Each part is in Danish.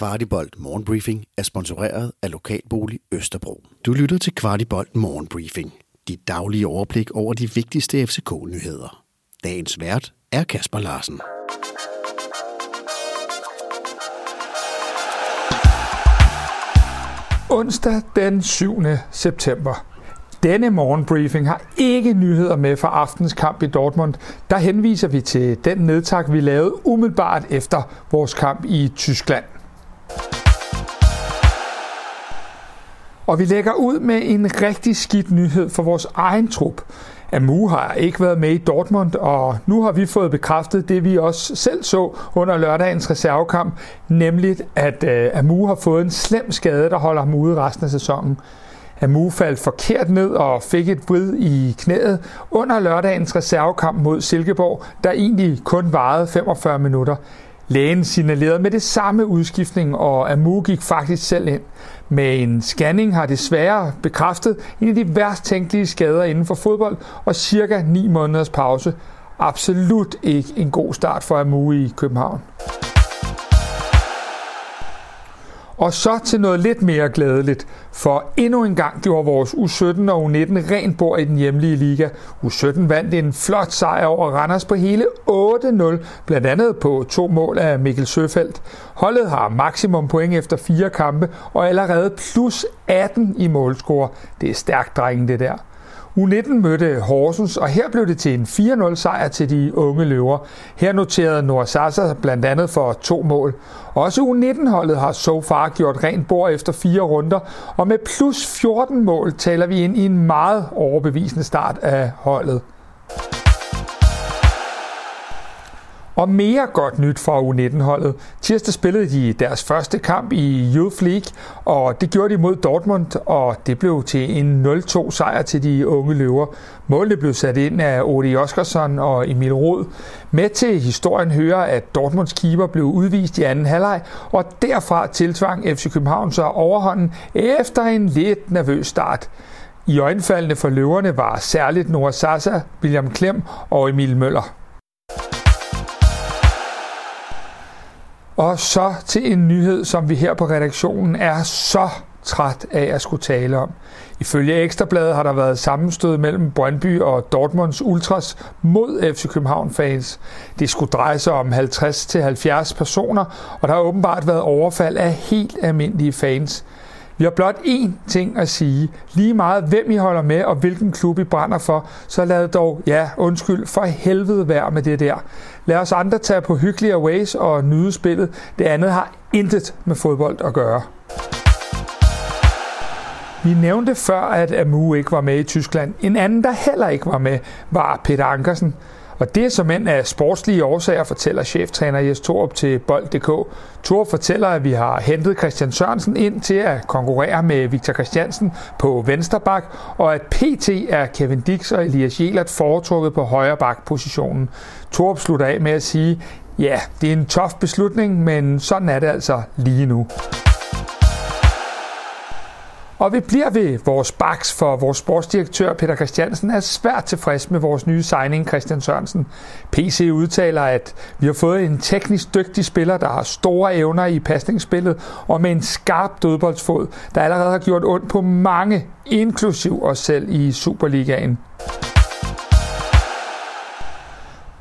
Kvartibolt Morgenbriefing er sponsoreret af Lokalbolig Østerbro. Du lytter til Kvartibolt Morgenbriefing. Dit daglige overblik over de vigtigste FCK-nyheder. Dagens vært er Kasper Larsen. Onsdag den 7. september. Denne morgenbriefing har ikke nyheder med fra aftens kamp i Dortmund. Der henviser vi til den nedtak, vi lavede umiddelbart efter vores kamp i Tyskland. Og vi lægger ud med en rigtig skidt nyhed for vores egen trup. Amu har ikke været med i Dortmund, og nu har vi fået bekræftet det, vi også selv så under lørdagens reservekamp, nemlig at uh, Amu har fået en slem skade, der holder ham ude resten af sæsonen. Amu faldt forkert ned og fik et vrid i knæet under lørdagens reservekamp mod Silkeborg, der egentlig kun varede 45 minutter. Lægen signalerede med det samme udskiftning, og Amu gik faktisk selv ind. Med en scanning har desværre bekræftet en af de værst tænkelige skader inden for fodbold og cirka 9 måneders pause. Absolut ikke en god start for Amu i København. Og så til noget lidt mere glædeligt, for endnu en gang gjorde vores U17 og U19 rent bord i den hjemlige liga. U17 vandt en flot sejr over Randers på hele 8-0, blandt andet på to mål af Mikkel Søfeldt. Holdet har maksimum point efter fire kampe og allerede plus 18 i målscore. Det er stærkt drengen det der. U19 mødte Horsens, og her blev det til en 4-0 sejr til de unge løver. Her noterede Noah Sasa blandt andet for to mål. Også U19-holdet har so far gjort rent bord efter fire runder, og med plus 14 mål taler vi ind i en meget overbevisende start af holdet. Og mere godt nyt fra U19-holdet. Tirsdag spillede de deres første kamp i Youth League, og det gjorde de mod Dortmund, og det blev til en 0-2 sejr til de unge løver. Målene blev sat ind af Odi Oskarsson og Emil Rod. Med til historien hører, at Dortmunds keeper blev udvist i anden halvleg, og derfra tiltvang FC København så overhånden efter en lidt nervøs start. I øjenfaldene for løverne var særligt Noah Sasa, William Klem og Emil Møller. Og så til en nyhed, som vi her på redaktionen er så træt af at skulle tale om. Ifølge Ekstrabladet har der været sammenstød mellem Brøndby og Dortmunds Ultras mod FC København fans. Det skulle dreje sig om 50-70 personer, og der har åbenbart været overfald af helt almindelige fans. Vi har blot én ting at sige. Lige meget hvem I holder med og hvilken klub I brænder for, så lad dog, ja, undskyld, for helvede være med det der. Lad os andre tage på hyggelige ways og nyde spillet. Det andet har intet med fodbold at gøre. Vi nævnte før, at Amu ikke var med i Tyskland. En anden, der heller ikke var med, var Peter Ankersen. Og det som end af sportslige årsager, fortæller cheftræner Jes Torup til Bold.dk. Torup fortæller, at vi har hentet Christian Sørensen ind til at konkurrere med Victor Christiansen på venstre bak, og at PT er Kevin Dix og Elias Jelert foretrukket på højre bak positionen. Torup slutter af med at sige, ja, det er en tof beslutning, men sådan er det altså lige nu. Og vi bliver ved vores baks, for vores sportsdirektør Peter Christiansen er svært tilfreds med vores nye signing Christian Sørensen. PC udtaler, at vi har fået en teknisk dygtig spiller, der har store evner i pasningsspillet, og med en skarp dødboldsfod, der allerede har gjort ondt på mange, inklusiv os selv i Superligaen.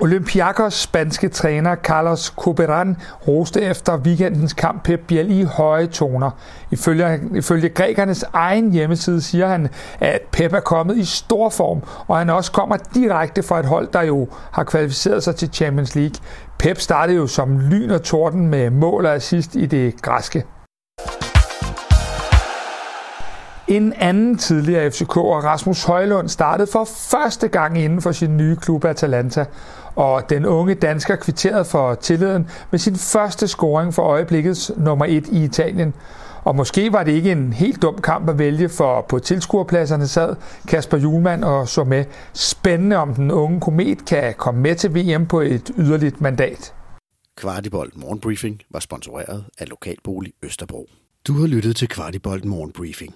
Olympiakos spanske træner Carlos Coberan roste efter weekendens kamp Pep Biel i høje toner. Ifølge, ifølge grækernes egen hjemmeside siger han, at Pep er kommet i stor form, og han også kommer direkte fra et hold, der jo har kvalificeret sig til Champions League. Pep startede jo som lyn og torden med mål og assist i det græske. En anden tidligere FCK og Rasmus Højlund startede for første gang inden for sin nye klub Atalanta, og den unge dansker kvitterede for tilliden med sin første scoring for øjeblikkets nummer et i Italien. Og måske var det ikke en helt dum kamp at vælge, for på tilskuerpladserne sad Kasper Julemand og så med spændende, om den unge komet kan komme med til VM på et yderligt mandat. Kvartibolt Morgenbriefing var sponsoreret af Lokalbolig Østerbro. Du har lyttet til Kvartibolt Morgenbriefing.